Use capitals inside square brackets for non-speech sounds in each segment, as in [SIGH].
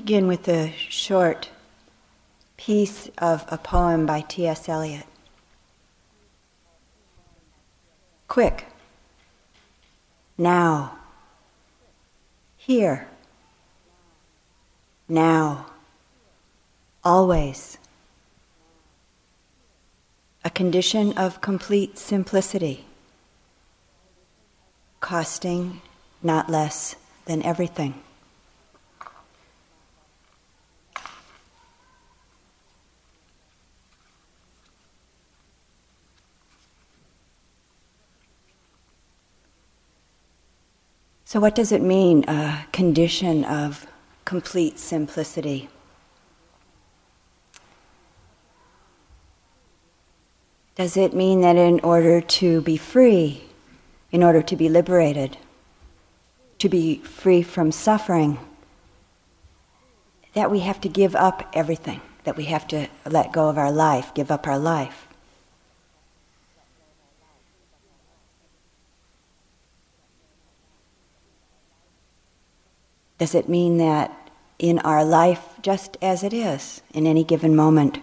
begin with a short piece of a poem by T.S. Eliot. Quick. Now. Here. Now. Always. A condition of complete simplicity, costing not less than everything. So, what does it mean, a condition of complete simplicity? Does it mean that in order to be free, in order to be liberated, to be free from suffering, that we have to give up everything, that we have to let go of our life, give up our life? Does it mean that in our life, just as it is, in any given moment,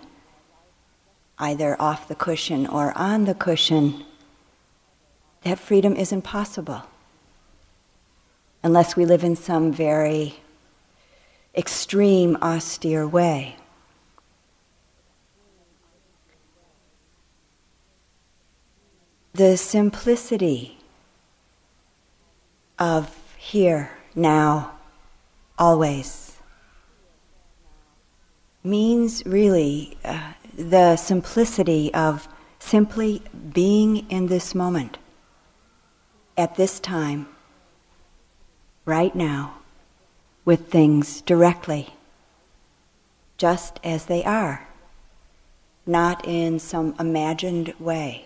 either off the cushion or on the cushion, that freedom isn't possible unless we live in some very extreme, austere way? The simplicity of here, now, always. Means really uh, the simplicity of simply being in this moment, at this time, right now, with things directly, just as they are, not in some imagined way,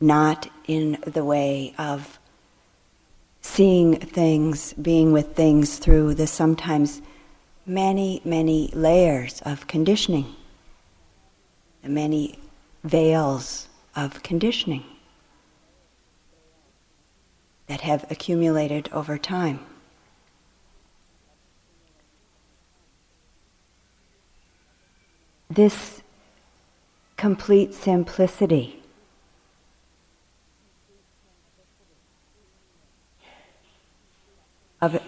not in the way of seeing things, being with things through the sometimes many, many layers of conditioning, the many veils of conditioning that have accumulated over time. This complete simplicity of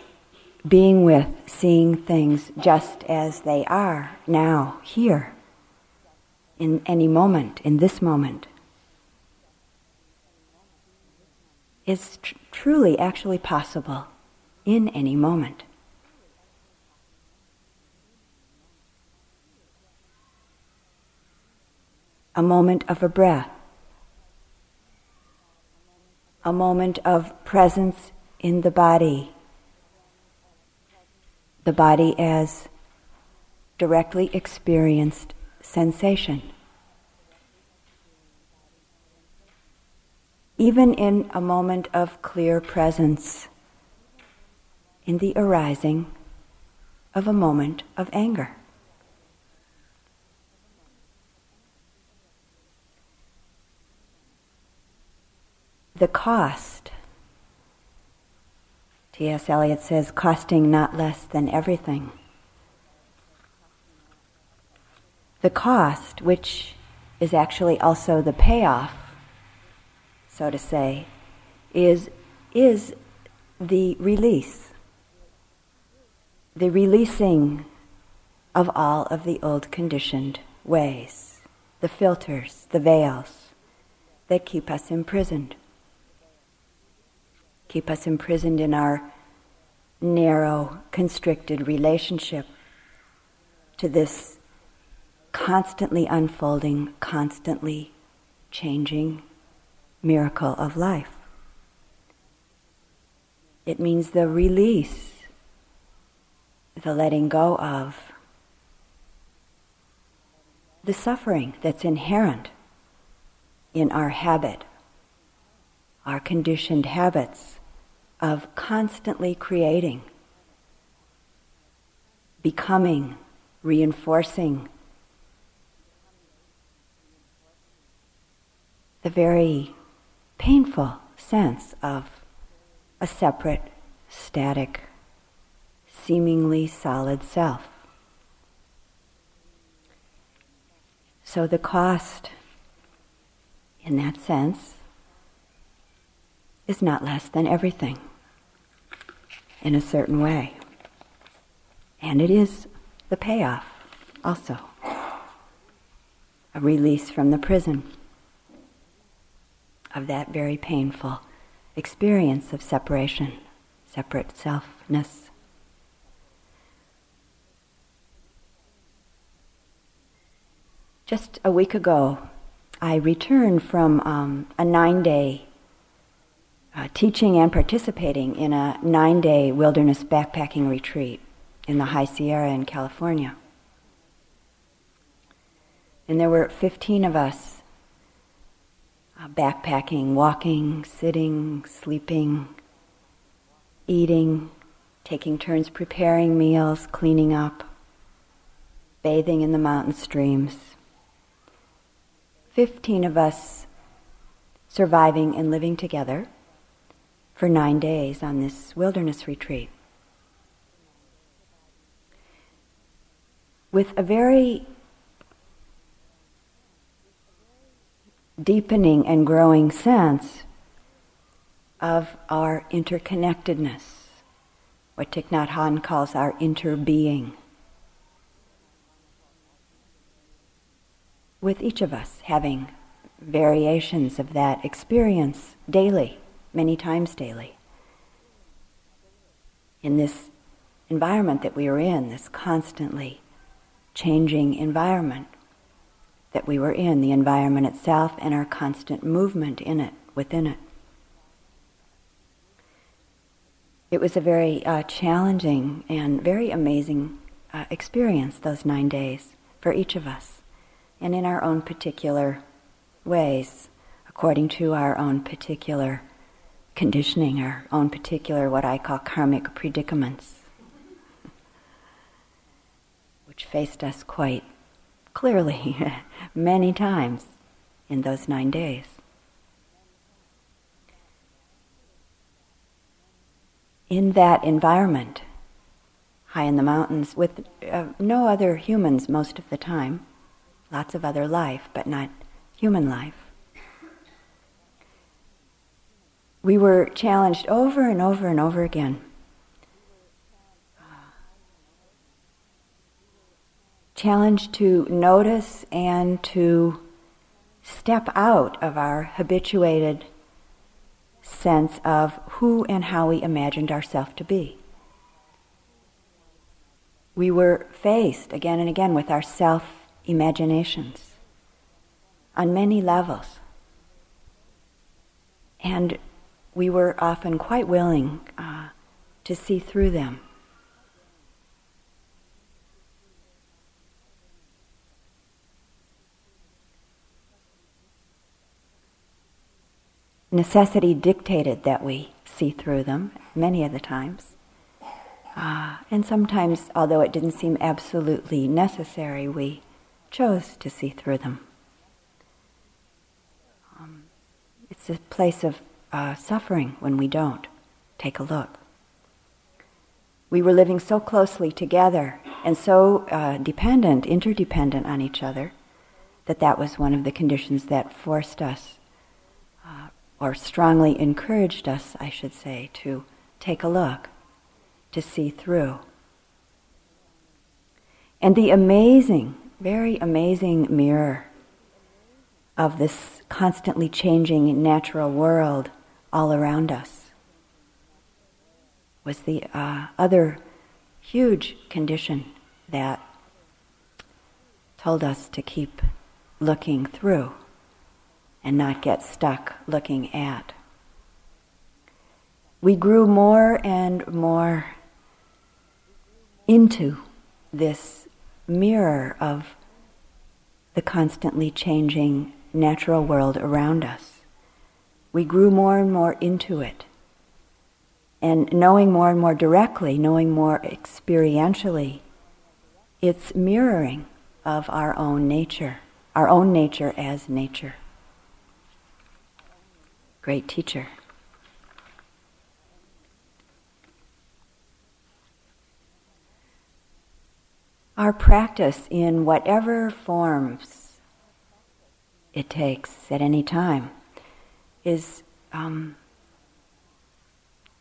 being with, seeing things just as they are now, here, in any moment, in this moment, is tr- truly actually possible in any moment. A moment of a breath, a moment of presence in the body the body as directly experienced sensation. Even in a moment of clear presence, in the arising of a moment of anger. The cost T.S. Eliot says, costing not less than everything. The cost, which is actually also the payoff, so to say, is, is the release, the releasing of all of the old conditioned ways, the filters, the veils that keep us imprisoned keep us imprisoned in our narrow, constricted relationship to this constantly unfolding, constantly changing miracle of life. It means the release, the letting go of the suffering that's inherent in our habit, our conditioned habits of constantly creating, becoming, reinforcing the very painful sense of a separate, static, seemingly solid self. So the cost, in that sense, is not less than everything in a certain way. And it is the payoff also a release from the prison of that very painful experience of separation, separate selfness. Just a week ago, I returned from um, a nine day uh, teaching and participating in a nine day wilderness backpacking retreat in the High Sierra in California. And there were 15 of us uh, backpacking, walking, sitting, sleeping, eating, taking turns preparing meals, cleaning up, bathing in the mountain streams. 15 of us surviving and living together for nine days on this wilderness retreat. With a very deepening and growing sense of our interconnectedness, what Thich Nhat Hanh calls our interbeing. with each of us having variations of that experience daily, many times daily. In this environment that we are in, this constantly changing environment that we were in, the environment itself, and our constant movement in it, within it. It was a very uh, challenging and very amazing uh, experience, those nine days, for each of us and in our own particular ways, according to our own particular conditioning, our own particular, what I call karmic predicaments, which faced us quite clearly [LAUGHS] many times in those nine days. In that environment, high in the mountains, with uh, no other humans most of the time, lots of other life, but not human life. We were challenged over and over and over again. Challenged to notice and to step out of our habituated sense of who and how we imagined ourselves to be. We were faced again and again with our self imaginations on many levels. And we were often quite willing uh, to see through them. Necessity dictated that we see through them many of the times. Uh, and sometimes, although it didn't seem absolutely necessary, we chose to see through them. Um, it's a place of uh, suffering when we don't take a look. We were living so closely together and so uh, dependent, interdependent on each other, that that was one of the conditions that forced us, uh, or strongly encouraged us, I should say, to take a look, to see through. And the amazing very amazing mirror of this constantly changing natural world all around us was the uh, other huge condition that told us to keep looking through and not get stuck looking at. We grew more and more into this mirror of the constantly changing natural world around us. We grew more and more into it. And knowing more and more directly, knowing more experientially, it's mirroring of our own nature, our own nature as nature. Great teacher. our practice in whatever forms it takes at any time is um,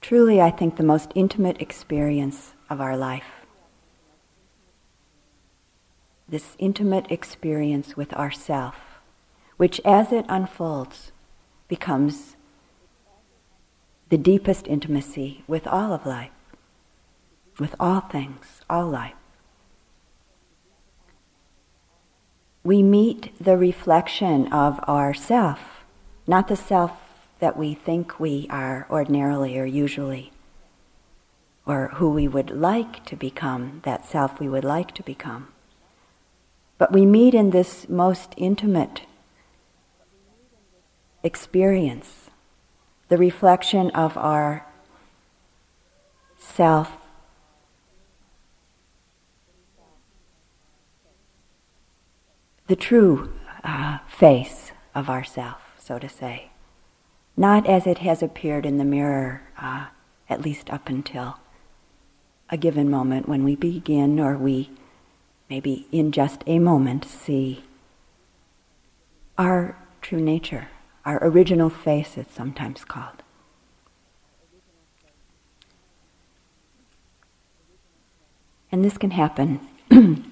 truly, I think, the most intimate experience of our life. This intimate experience with ourself, which as it unfolds becomes the deepest intimacy with all of life, with all things, all life. we meet the reflection of ourself, not the self that we think we are ordinarily or usually, or who we would like to become, that self we would like to become. But we meet in this most intimate experience, the reflection of our self the true uh, face of ourself, so to say, not as it has appeared in the mirror, uh, at least up until a given moment when we begin, or we maybe in just a moment see our true nature, our original face, it's sometimes called. And this can happen [CLEARS THROAT]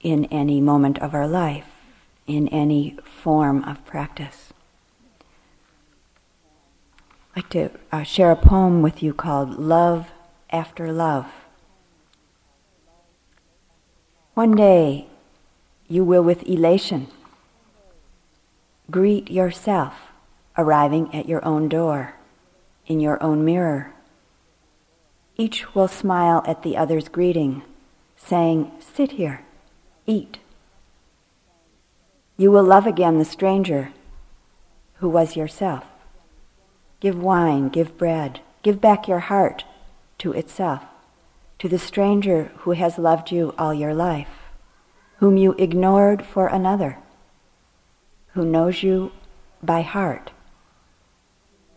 in any moment of our life, in any form of practice. I'd like to uh, share a poem with you called Love After Love. One day you will, with elation, greet yourself arriving at your own door, in your own mirror. Each will smile at the other's greeting, saying, Sit here eat. You will love again the stranger who was yourself. Give wine, give bread, give back your heart to itself, to the stranger who has loved you all your life, whom you ignored for another, who knows you by heart.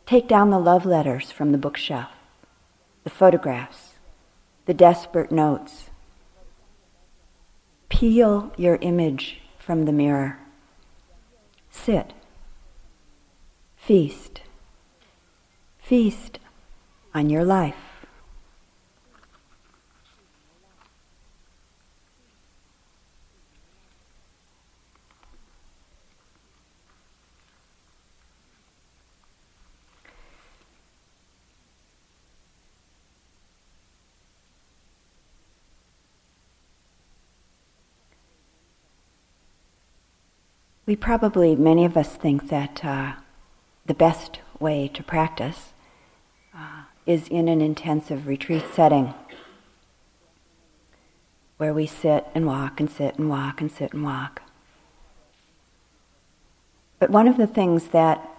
Take down the love letters from the bookshelf, the photographs, the desperate notes, Peel your image from the mirror. Sit. Feast. Feast on your life. We probably, many of us think that uh, the best way to practice uh, is in an intensive retreat setting where we sit and walk and sit and walk and sit and walk. But one of the things that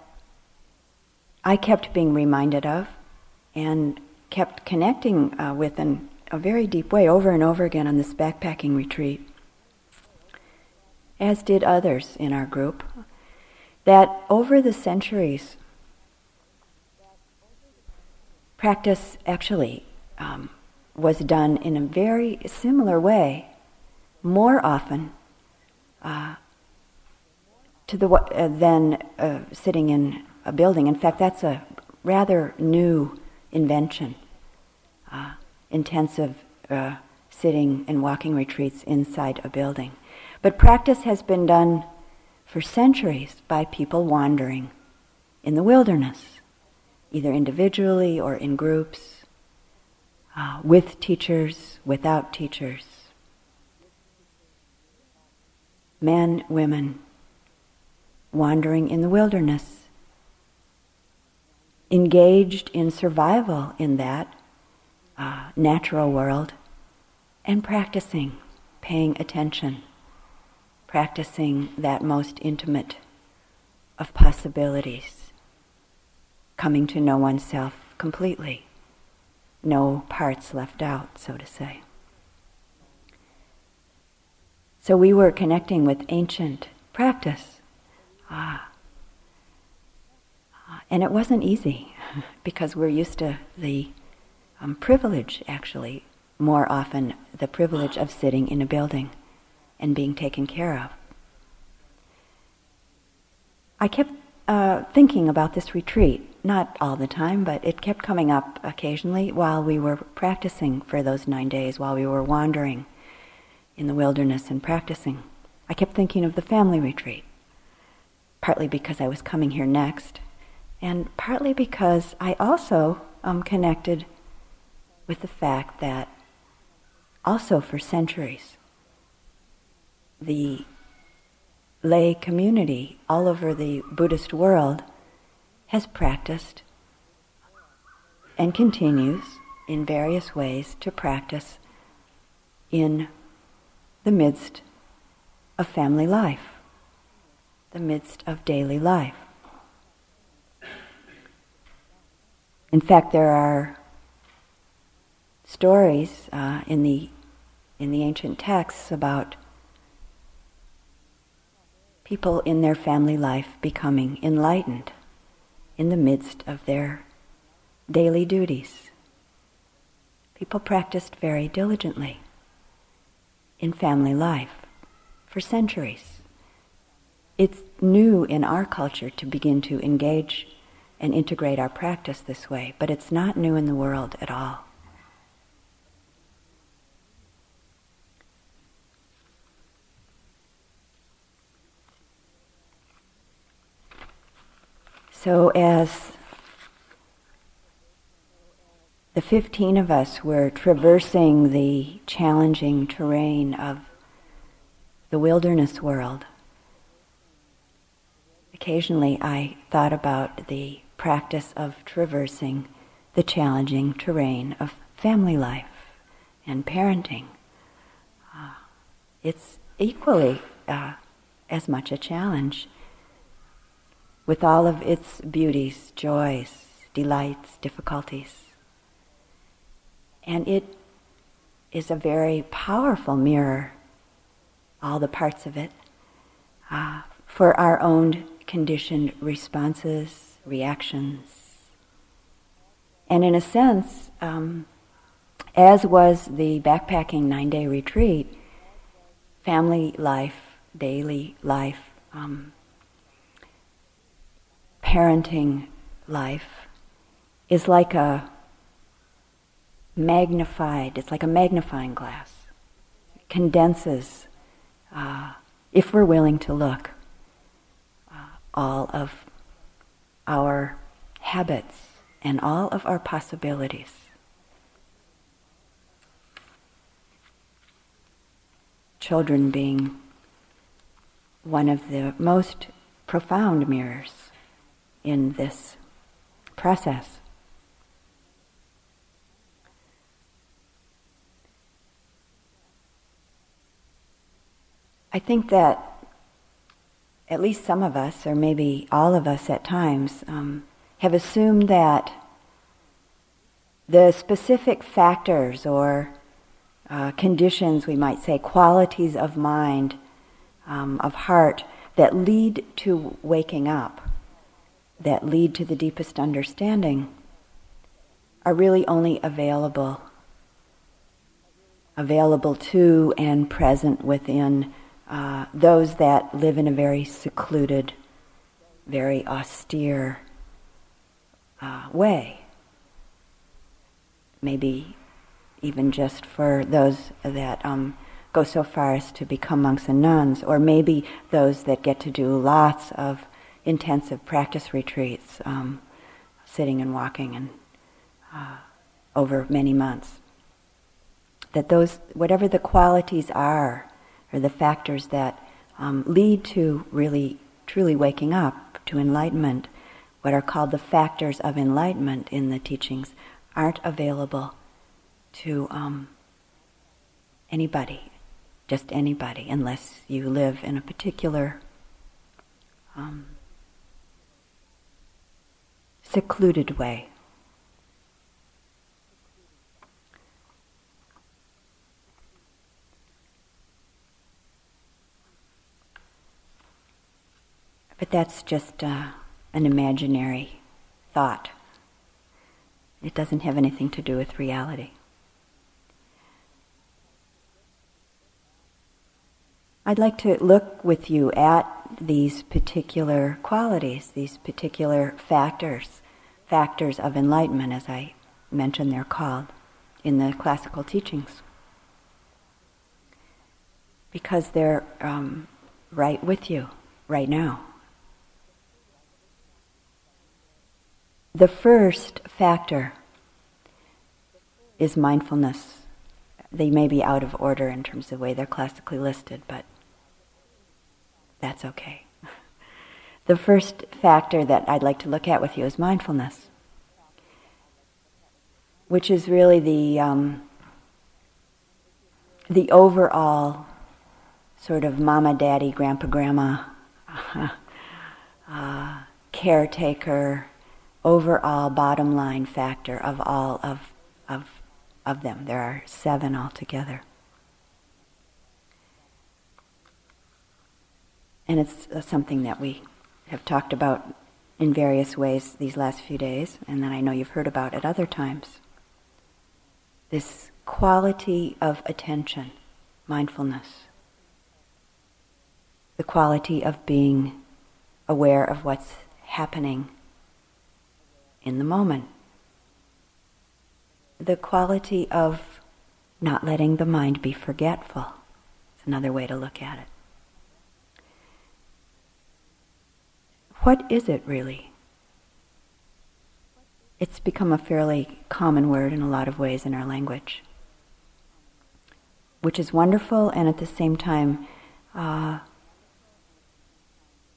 I kept being reminded of and kept connecting uh, with in a very deep way over and over again on this backpacking retreat as did others in our group, that over the centuries, practice actually um, was done in a very similar way, more often uh, to the uh, than uh, sitting in a building. In fact, that's a rather new invention. Uh, intensive uh, sitting and walking retreats inside a building. But practice has been done for centuries by people wandering in the wilderness, either individually or in groups, uh, with teachers, without teachers, men, women, wandering in the wilderness, engaged in survival in that uh, natural world, and practicing, paying attention practicing that most intimate of possibilities, coming to know oneself completely, no parts left out, so to say. So we were connecting with ancient practice. Ah. And it wasn't easy [LAUGHS] because we're used to the um, privilege, actually, more often the privilege of sitting in a building and being taken care of. I kept uh, thinking about this retreat, not all the time, but it kept coming up occasionally while we were practicing for those nine days, while we were wandering in the wilderness and practicing. I kept thinking of the family retreat, partly because I was coming here next, and partly because I also um, connected with the fact that also for centuries, the lay community all over the Buddhist world has practiced and continues in various ways to practice in the midst of family life, the midst of daily life. In fact, there are stories uh, in the in the ancient texts about people in their family life becoming enlightened in the midst of their daily duties. People practiced very diligently in family life for centuries. It's new in our culture to begin to engage and integrate our practice this way, but it's not new in the world at all. So, as the 15 of us were traversing the challenging terrain of the wilderness world, occasionally I thought about the practice of traversing the challenging terrain of family life and parenting. Uh, it's equally uh, as much a challenge with all of its beauties, joys, delights, difficulties. And it is a very powerful mirror, all the parts of it, uh, for our own conditioned responses, reactions. And in a sense, um, as was the backpacking nine day retreat, family life, daily life, um, parenting life is like a magnified, it's like a magnifying glass. It condenses, uh, if we're willing to look, uh, all of our habits and all of our possibilities. Children being one of the most profound mirrors in this process. I think that at least some of us, or maybe all of us at times, um, have assumed that the specific factors or uh, conditions, we might say, qualities of mind, um, of heart, that lead to waking up that lead to the deepest understanding are really only available available to and present within uh, those that live in a very secluded, very austere uh, way. Maybe even just for those that um, go so far as to become monks and nuns, or maybe those that get to do lots of intensive practice retreats, um, sitting and walking, and uh, over many months. That those, whatever the qualities are, or the factors that um, lead to really, truly waking up to enlightenment, what are called the factors of enlightenment in the teachings, aren't available to um, anybody, just anybody, unless you live in a particular um, secluded way. But that's just uh, an imaginary thought. It doesn't have anything to do with reality. I'd like to look with you at these particular qualities, these particular factors factors of enlightenment, as I mentioned they're called in the classical teachings. Because they're um, right with you right now. The first factor is mindfulness. They may be out of order in terms of the way they're classically listed, but that's okay. The first factor that I'd like to look at with you is mindfulness, which is really the um, the overall sort of mama, daddy, grandpa, grandma, [LAUGHS] uh, caretaker, overall bottom line factor of all of of of them. There are seven altogether. And it's something that we have talked about in various ways these last few days, and that I know you've heard about at other times. This quality of attention, mindfulness, the quality of being aware of what's happening in the moment, the quality of not letting the mind be forgetful. It's another way to look at it. What is it really? It's become a fairly common word in a lot of ways in our language, which is wonderful and at the same time, uh,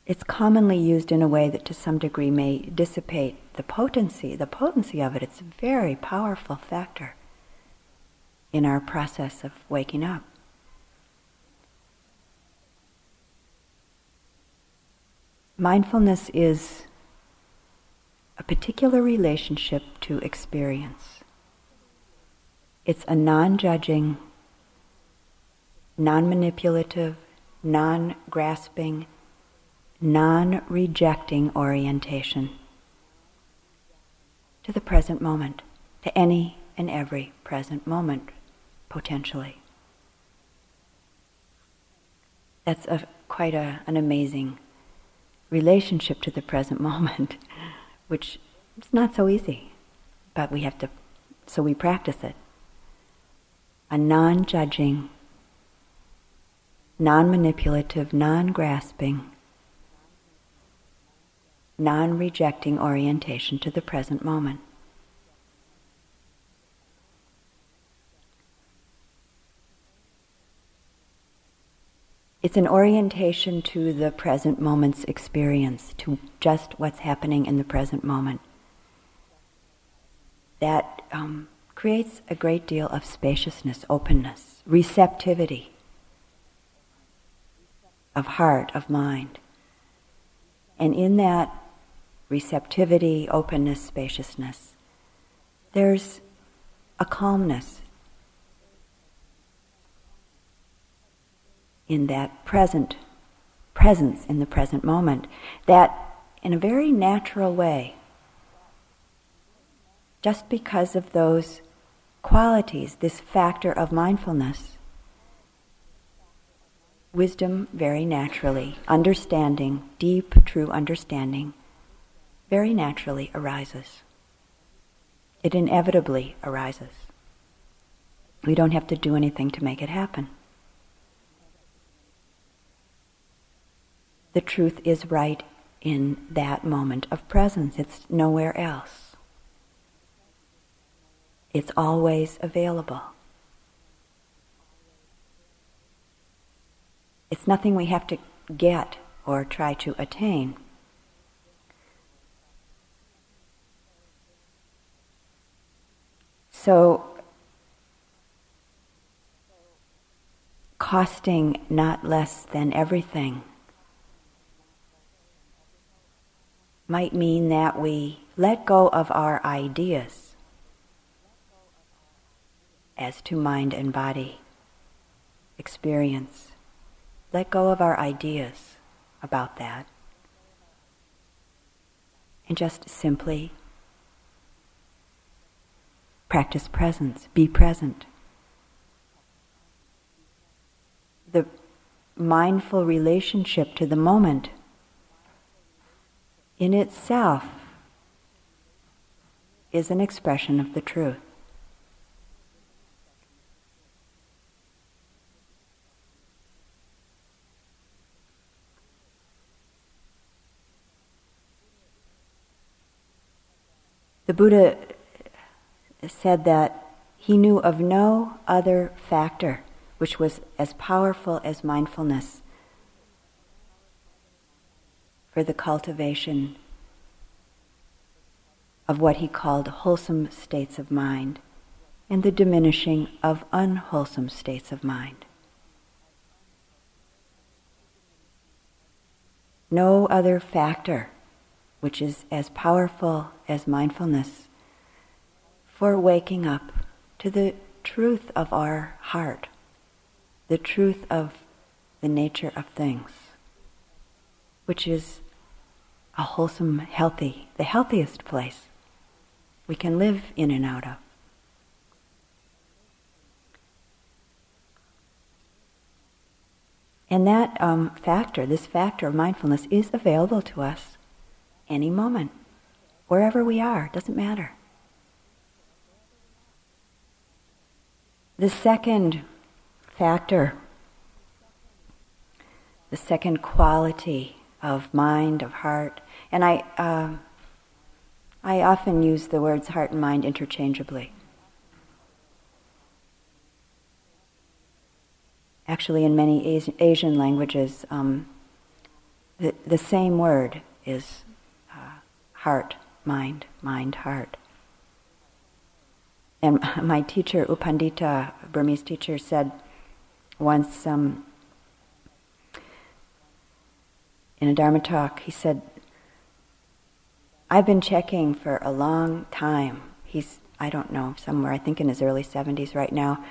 it's commonly used in a way that to some degree may dissipate the potency, the potency of it. It's a very powerful factor in our process of waking up. Mindfulness is a particular relationship to experience. It's a non judging, non manipulative, non grasping, non rejecting orientation to the present moment, to any and every present moment, potentially. That's a, quite a, an amazing relationship to the present [LAUGHS] moment, which is not so easy, but we have to, so we practice it. A non judging, non manipulative, non grasping, non rejecting orientation to the present moment. It's an orientation to the present moment's experience, to just what's happening in the present moment. That um, creates a great deal of spaciousness, openness, receptivity of heart, of mind. And in that receptivity, openness, spaciousness, there's a calmness in that present presence in the present moment that in a very natural way just because of those qualities this factor of mindfulness wisdom very naturally understanding deep true understanding very naturally arises. It inevitably arises. We don't have to do anything to make it happen the truth is right in that moment of presence. It's nowhere else. It's always available. It's nothing we have to get or try to attain. So, costing not less than everything might mean that we let go of our ideas as to mind and body experience. Let go of our ideas about that. And just simply practice presence, be present. The mindful relationship to the moment in itself is an expression of the truth. The Buddha said that he knew of no other factor which was as powerful as mindfulness for the cultivation of what he called wholesome states of mind and the diminishing of unwholesome states of mind. No other factor which is as powerful as mindfulness for waking up to the truth of our heart, the truth of the nature of things, which is a wholesome, healthy, the healthiest place we can live in and out of. And that um, factor, this factor of mindfulness, is available to us any moment, wherever we are, doesn't matter. The second factor, the second quality of mind, of heart, and I, uh, I often use the words heart and mind interchangeably. Actually, in many Asian languages, um, the, the same word is uh, heart, mind, mind, heart. And [LAUGHS] my teacher, U Pandita, Burmese teacher, said once um, in a Dharma talk, he said, I've been checking for a long time. He's, I don't know, somewhere, I think in his early 70s right now.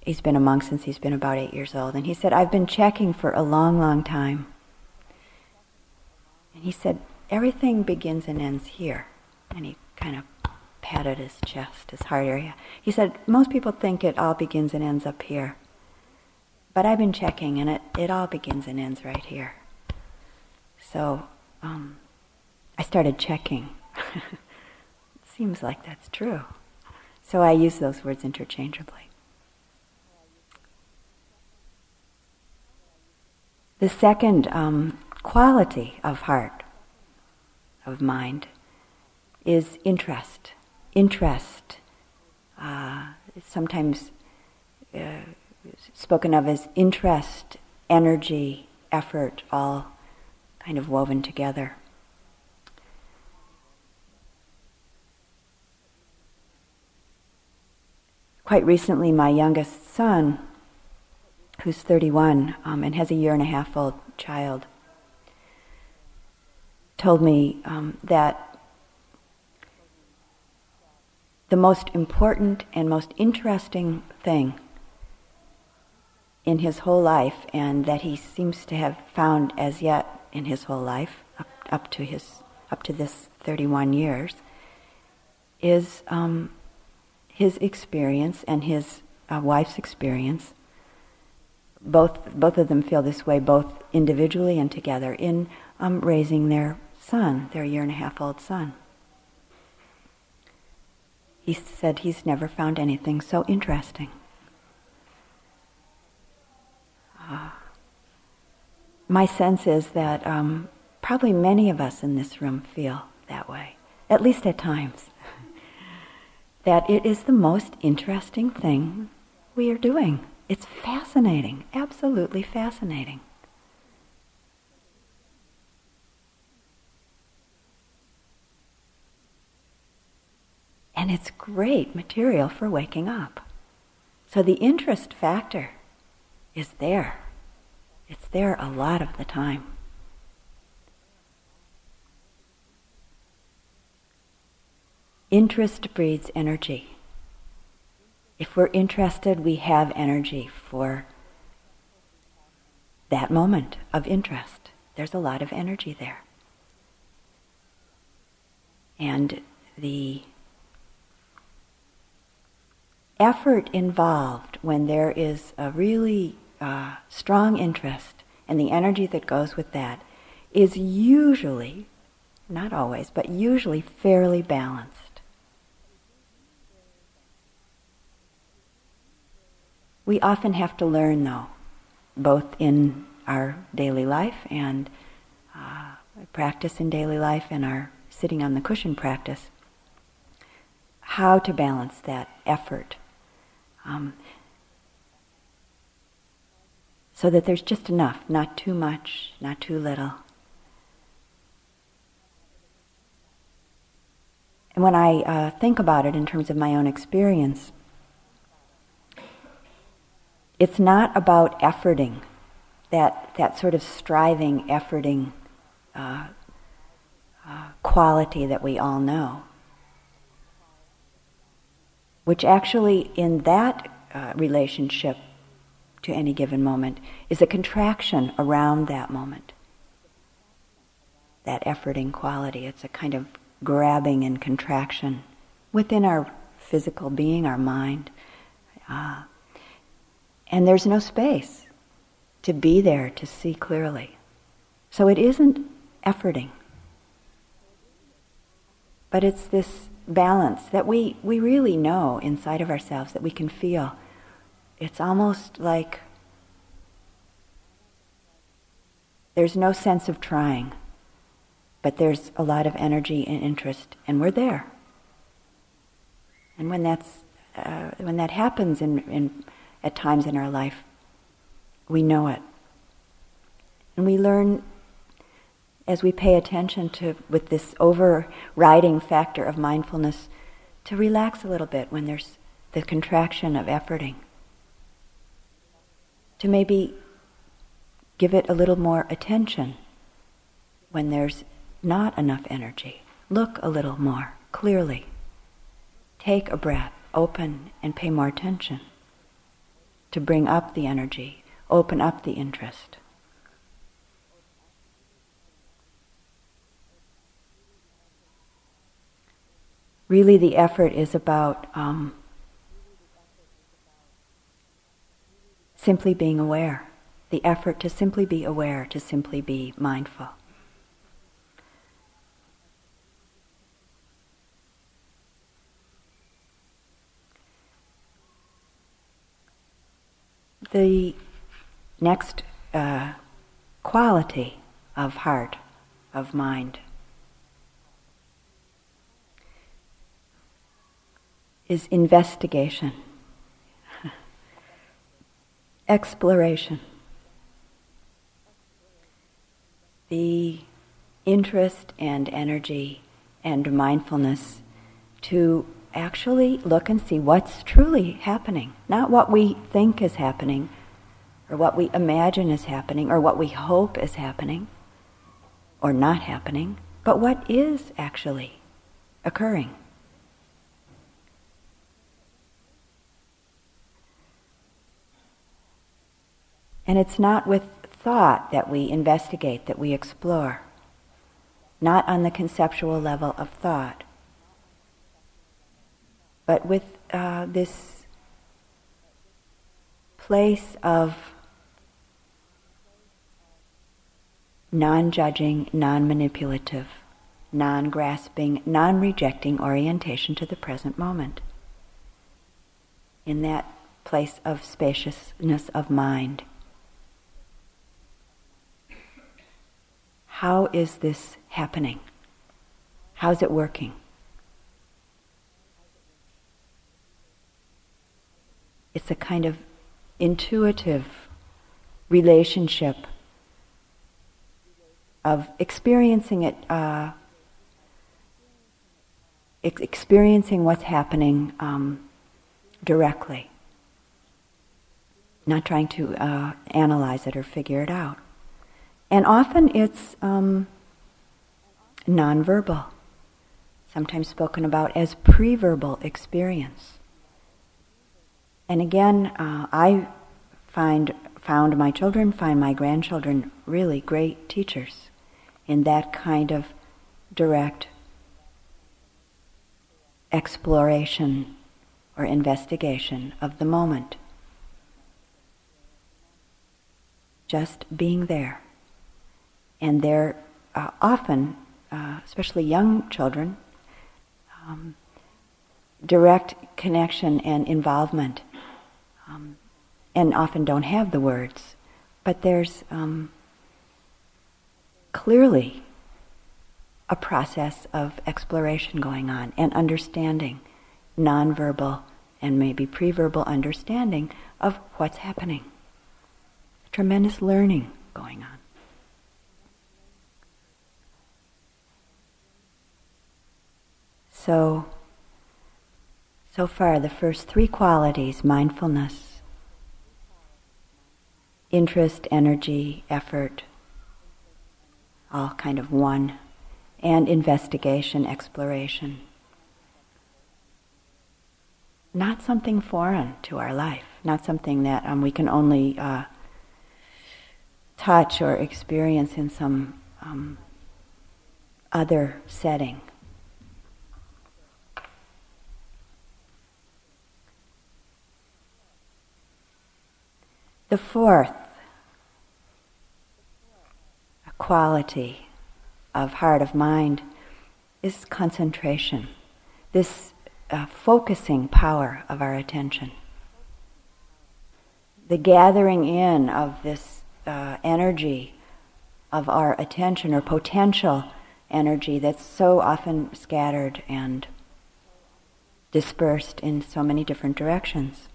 He's been a monk since he's been about eight years old. And he said, I've been checking for a long, long time. And he said, everything begins and ends here. And he kind of patted his chest, his heart area. He said, most people think it all begins and ends up here. But I've been checking and it, it all begins and ends right here. So, um, I started checking. [LAUGHS] it seems like that's true. So I use those words interchangeably. The second um, quality of heart, of mind, is interest. Interest, uh, sometimes uh, spoken of as interest, energy, effort, all kind of woven together. quite recently, my youngest son, who's 31 um, and has a year and a half old child, told me um, that the most important and most interesting thing in his whole life, and that he seems to have found as yet in his whole life, up, up to his up to this 31 years, is um, his experience and his uh, wife's experience. Both, both of them feel this way, both individually and together, in um, raising their son, their year and a half old son. He said he's never found anything so interesting. Uh, my sense is that um, probably many of us in this room feel that way, at least at times [LAUGHS] that it is the most interesting thing we are doing. It's fascinating, absolutely fascinating. And it's great material for waking up. So the interest factor is there. It's there a lot of the time. Interest breeds energy. If we're interested, we have energy for that moment of interest. There's a lot of energy there. And the effort involved when there is a really uh, strong interest and the energy that goes with that is usually, not always, but usually fairly balanced. We often have to learn, though, both in our daily life and uh, practice in daily life and our sitting on the cushion practice, how to balance that effort. Um, so that there's just enough, not too much, not too little. And when I uh, think about it in terms of my own experience, it's not about efforting, that, that sort of striving, efforting uh, uh, quality that we all know. Which actually, in that uh, relationship to any given moment, is a contraction around that moment. That efforting quality. It's a kind of grabbing and contraction within our physical being, our mind. Uh, and there's no space to be there to see clearly. So it isn't efforting. But it's this balance that we, we really know inside of ourselves that we can feel. It's almost like there's no sense of trying, but there's a lot of energy and interest, and we're there. And when that's uh, when that happens in, in at times in our life, we know it, and we learn as we pay attention to, with this overriding factor of mindfulness, to relax a little bit when there's the contraction of efforting. To maybe give it a little more attention when there's not enough energy. Look a little more clearly. Take a breath, open, and pay more attention to bring up the energy, open up the interest. really the effort is about um, simply being aware. The effort to simply be aware, to simply be mindful. The next uh, quality of heart, of mind, is investigation, exploration, the interest and energy and mindfulness to actually look and see what's truly happening, not what we think is happening or what we imagine is happening or what we hope is happening or not happening, but what is actually occurring. And it's not with thought that we investigate, that we explore, not on the conceptual level of thought, but with uh, this place of non judging, non manipulative, non grasping, non rejecting orientation to the present moment. In that place of spaciousness of mind. How is this happening? How's it working? It's a kind of intuitive relationship of experiencing it, uh, ex- experiencing what's happening um, directly, not trying to uh, analyze it or figure it out. And often it's um, nonverbal, sometimes spoken about as pre-verbal experience. And again, uh, I find found my children, find my grandchildren really great teachers in that kind of direct exploration or investigation of the moment. just being there. And they're uh, often, uh, especially young children, um, direct connection and involvement, um, and often don't have the words. But there's um, clearly a process of exploration going on and understanding, nonverbal and maybe pre-verbal understanding of what's happening. Tremendous learning going on. So, so far, the first three qualities mindfulness, interest, energy, effort all kind of one, and investigation, exploration. Not something foreign to our life, not something that um, we can only uh, touch or experience in some um, other setting. The fourth quality of heart of mind is concentration, this uh, focusing power of our attention. The gathering in of this uh, energy of our attention or potential energy that's so often scattered and dispersed in so many different directions.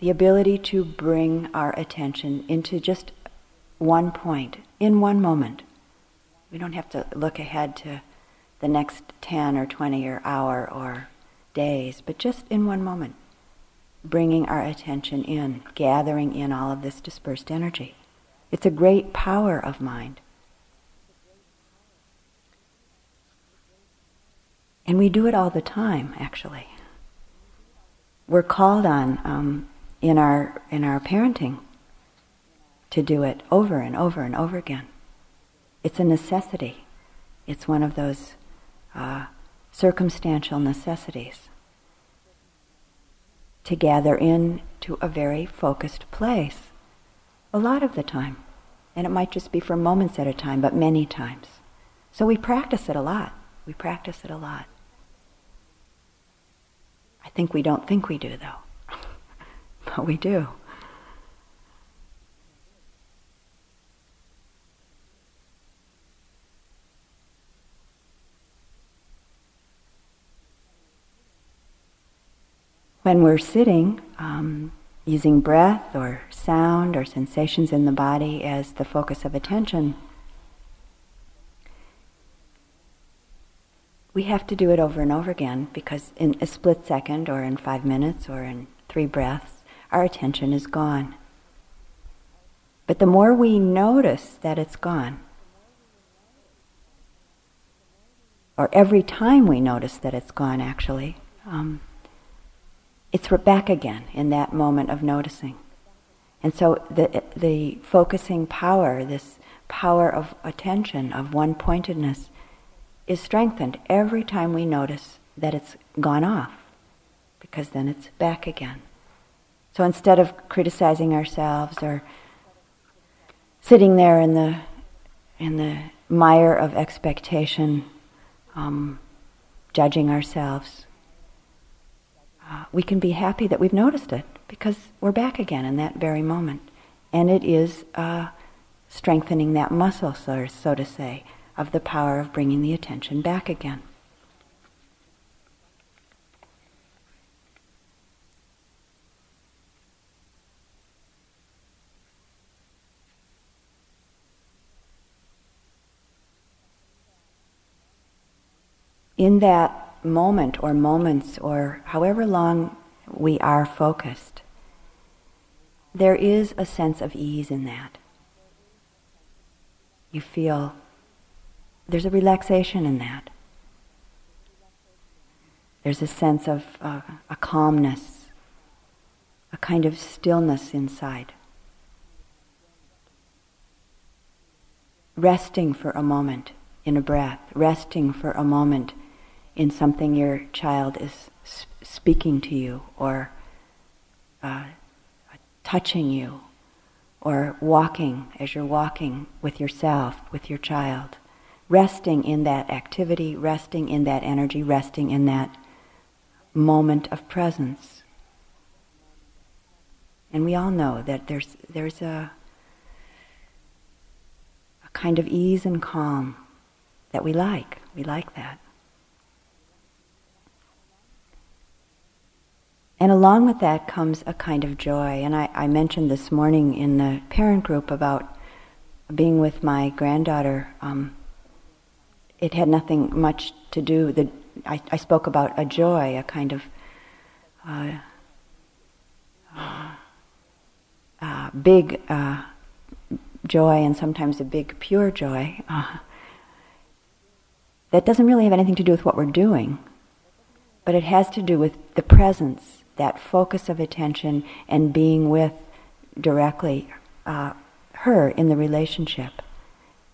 The ability to bring our attention into just one point in one moment. We don't have to look ahead to the next 10 or 20 or hour or days, but just in one moment, bringing our attention in, gathering in all of this dispersed energy. It's a great power of mind. And we do it all the time, actually. We're called on um, in our in our parenting to do it over and over and over again. It's a necessity. It's one of those uh, circumstantial necessities to gather in to a very focused place a lot of the time. And it might just be for moments at a time, but many times. So we practice it a lot. We practice it a lot. I think we don't think we do, though. But we do. When we're sitting, um, using breath or sound or sensations in the body as the focus of attention, we have to do it over and over again because in a split second or in five minutes or in three breaths, our attention is gone. But the more we notice that it's gone, or every time we notice that it's gone, actually, um, it's back again in that moment of noticing. And so the, the focusing power, this power of attention, of one pointedness, is strengthened every time we notice that it's gone off, because then it's back again. So instead of criticizing ourselves or sitting there in the in the mire of expectation, um, judging ourselves, uh, we can be happy that we've noticed it because we're back again in that very moment. And it is uh, strengthening that muscle, so, so to say, of the power of bringing the attention back again. In that moment or moments or however long we are focused, there is a sense of ease in that. You feel there's a relaxation in that. There's a sense of uh, a calmness, a kind of stillness inside. Resting for a moment in a breath, resting for a moment in something your child is speaking to you or uh, touching you or walking as you're walking with yourself, with your child. Resting in that activity, resting in that energy, resting in that moment of presence. And we all know that there's, there's a, a kind of ease and calm that we like. We like that. And along with that comes a kind of joy. And I, I, mentioned this morning in the parent group about being with my granddaughter. Um, it had nothing much to do. The, I, I, spoke about a joy, a kind of uh, uh, big uh, joy, and sometimes a big pure joy. Uh, that doesn't really have anything to do with what we're doing, but it has to do with the presence that focus of attention and being with directly uh, her in the relationship.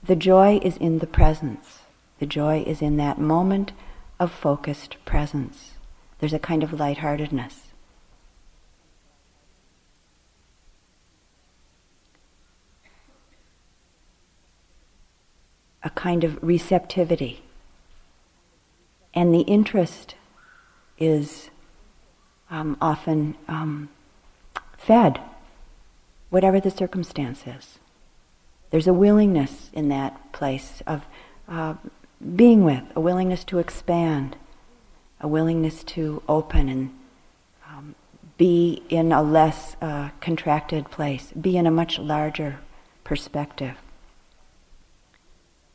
The joy is in the presence. The joy is in that moment of focused presence. There's a kind of lightheartedness. A kind of receptivity. And the interest is um, often um, fed, whatever the circumstances. There's a willingness in that place of uh, being with, a willingness to expand, a willingness to open and um, be in a less uh, contracted place, be in a much larger perspective.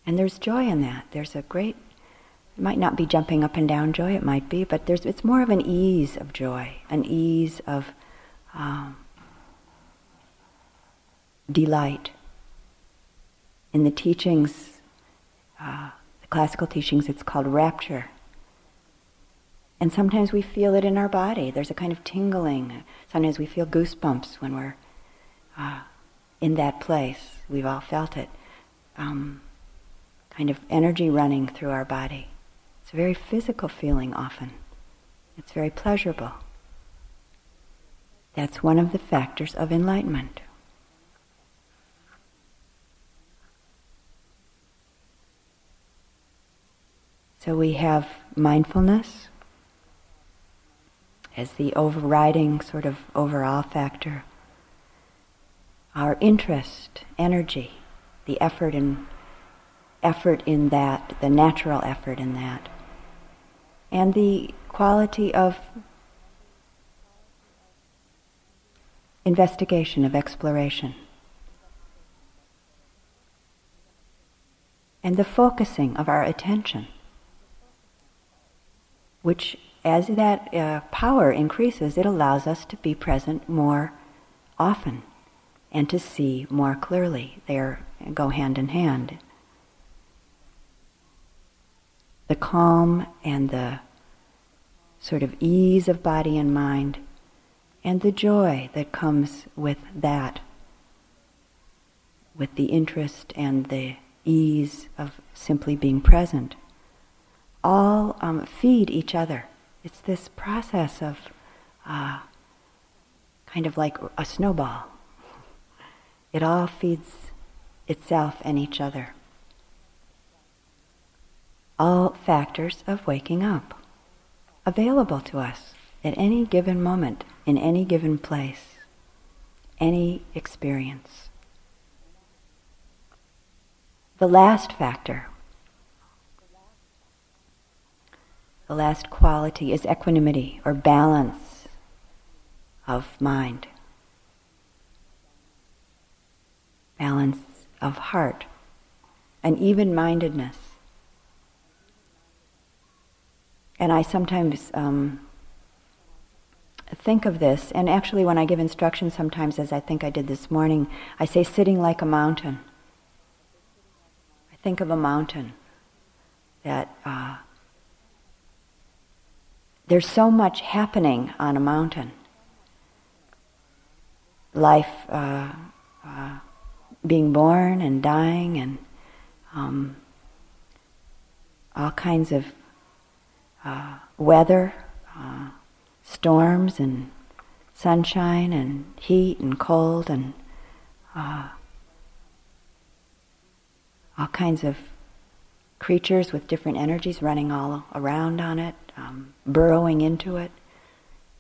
And there's joy in that. There's a great it might not be jumping up and down joy, it might be, but there's, it's more of an ease of joy, an ease of um, delight. In the teachings, uh, the classical teachings, it's called rapture. And sometimes we feel it in our body. There's a kind of tingling. Sometimes we feel goosebumps when we're uh, in that place. We've all felt it. Um, kind of energy running through our body. It's a very physical feeling often. It's very pleasurable. That's one of the factors of enlightenment. So we have mindfulness as the overriding sort of overall factor. Our interest, energy, the effort in effort in that, the natural effort in that and the quality of investigation, of exploration. And the focusing of our attention, which, as that uh, power increases, it allows us to be present more often and to see more clearly. They go hand in hand the calm and the sort of ease of body and mind, and the joy that comes with that, with the interest and the ease of simply being present, all um, feed each other. It's this process of uh, kind of like a snowball. [LAUGHS] It all feeds itself and each other all factors of waking up available to us at any given moment, in any given place, any experience. The last factor, the last quality is equanimity or balance of mind, balance of heart, an even mindedness And I sometimes um, think of this, and actually, when I give instructions, sometimes, as I think I did this morning, I say sitting like a mountain. I think of a mountain that uh, there's so much happening on a mountain. Life uh, uh, being born and dying, and um, all kinds of uh, weather, uh, storms and sunshine and heat and cold and uh, all kinds of creatures with different energies running all around on it, um, burrowing into it,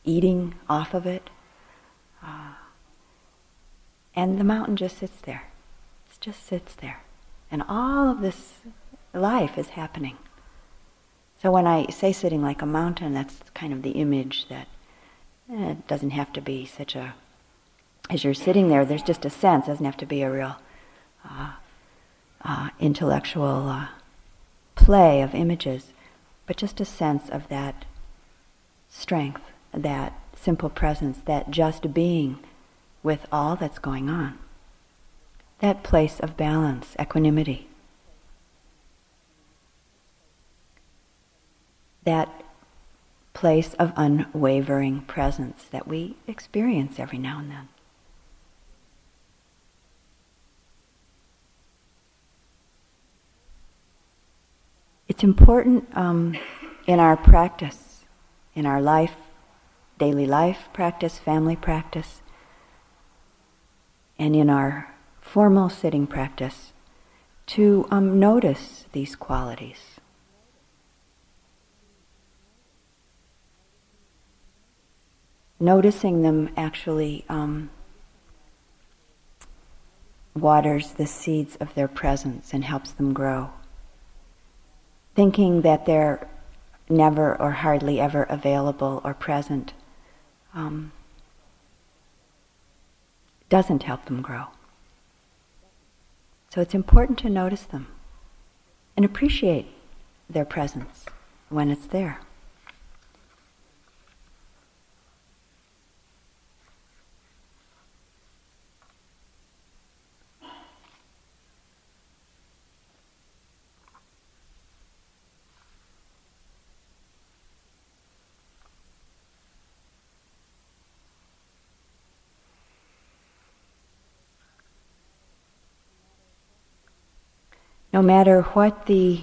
eating off of it. Uh, and the mountain just sits there. It just sits there. And all of this life is happening. So when I say sitting like a mountain, that's kind of the image that eh, it doesn't have to be such a. As you're sitting there, there's just a sense. It doesn't have to be a real uh, uh, intellectual uh, play of images, but just a sense of that strength, that simple presence, that just being with all that's going on. That place of balance, equanimity. That place of unwavering presence that we experience every now and then. It's important um, in our practice, in our life, daily life practice, family practice, and in our formal sitting practice to um, notice these qualities. Noticing them actually um, waters the seeds of their presence and helps them grow thinking that they're never or hardly ever available or present um, doesn't help them grow. So it's important to notice them and appreciate their presence when it's there. No matter what the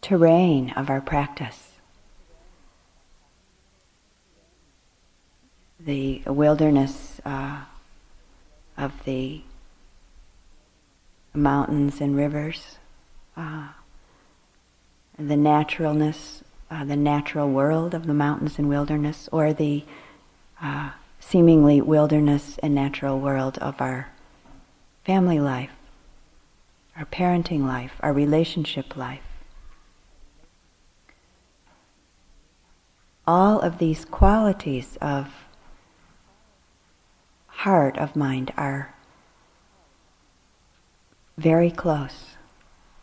terrain of our practice, the wilderness uh, of the mountains and rivers, uh, the naturalness, uh, the natural world of the mountains and wilderness, or the uh, seemingly wilderness and natural world of our family life our parenting life, our relationship life. All of these qualities of heart, of mind, are very close.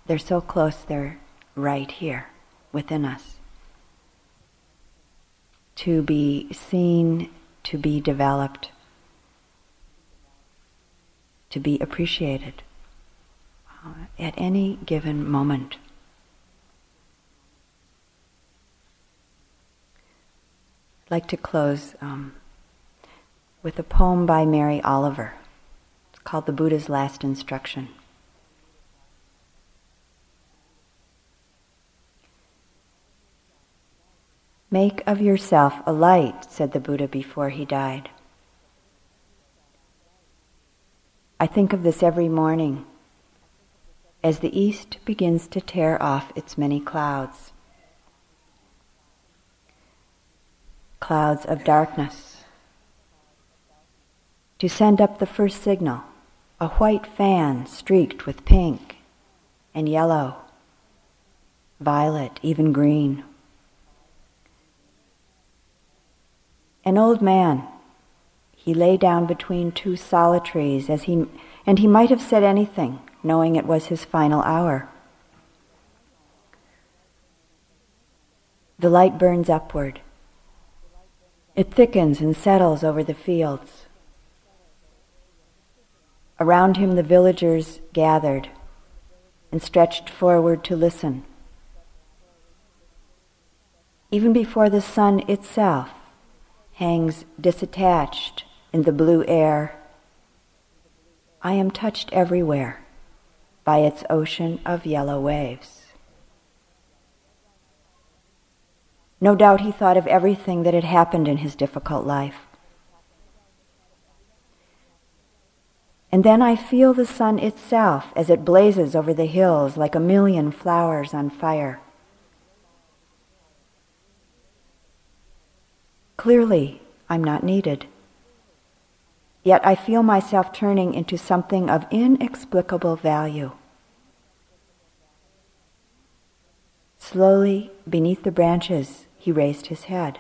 They're so close, they're right here within us. To be seen, to be developed, to be appreciated uh, at any given moment. I'd like to close um, with a poem by Mary Oliver. It's called The Buddha's Last Instruction. Make of yourself a light, said the Buddha before he died. I think of this every morning as the east begins to tear off its many clouds. Clouds of darkness. To send up the first signal, a white fan streaked with pink and yellow, violet, even green. An old man, he lay down between two sala trees as he, and he might have said anything knowing it was his final hour. The light burns upward. It thickens and settles over the fields. Around him, the villagers gathered and stretched forward to listen. Even before the sun itself hangs disattached in the blue air, I am touched everywhere by its ocean of yellow waves. No doubt he thought of everything that had happened in his difficult life. And then I feel the sun itself as it blazes over the hills like a million flowers on fire. Clearly, I'm not needed. Yet I feel myself turning into something of inexplicable value. Slowly, beneath the branches, he raised his head.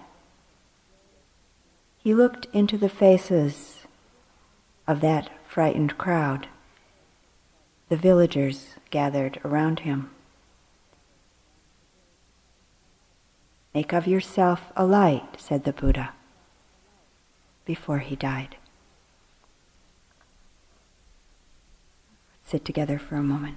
He looked into the faces of that frightened crowd. The villagers gathered around him. Make of yourself a light, said the Buddha, before he died. Sit together for a moment.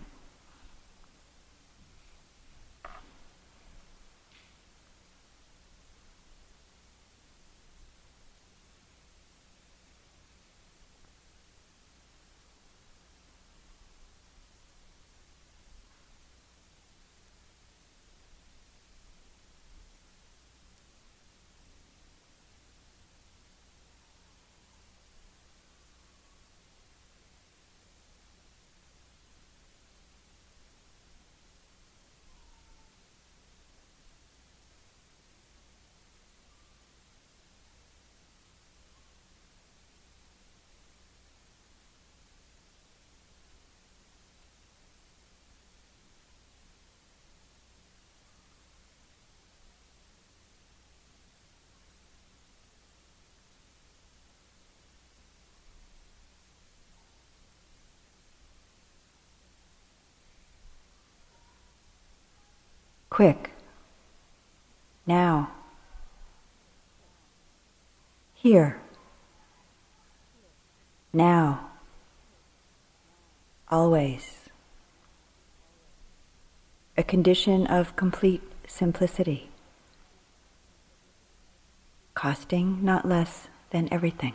Quick. Now. Here. Now. Always. A condition of complete simplicity, costing not less than everything.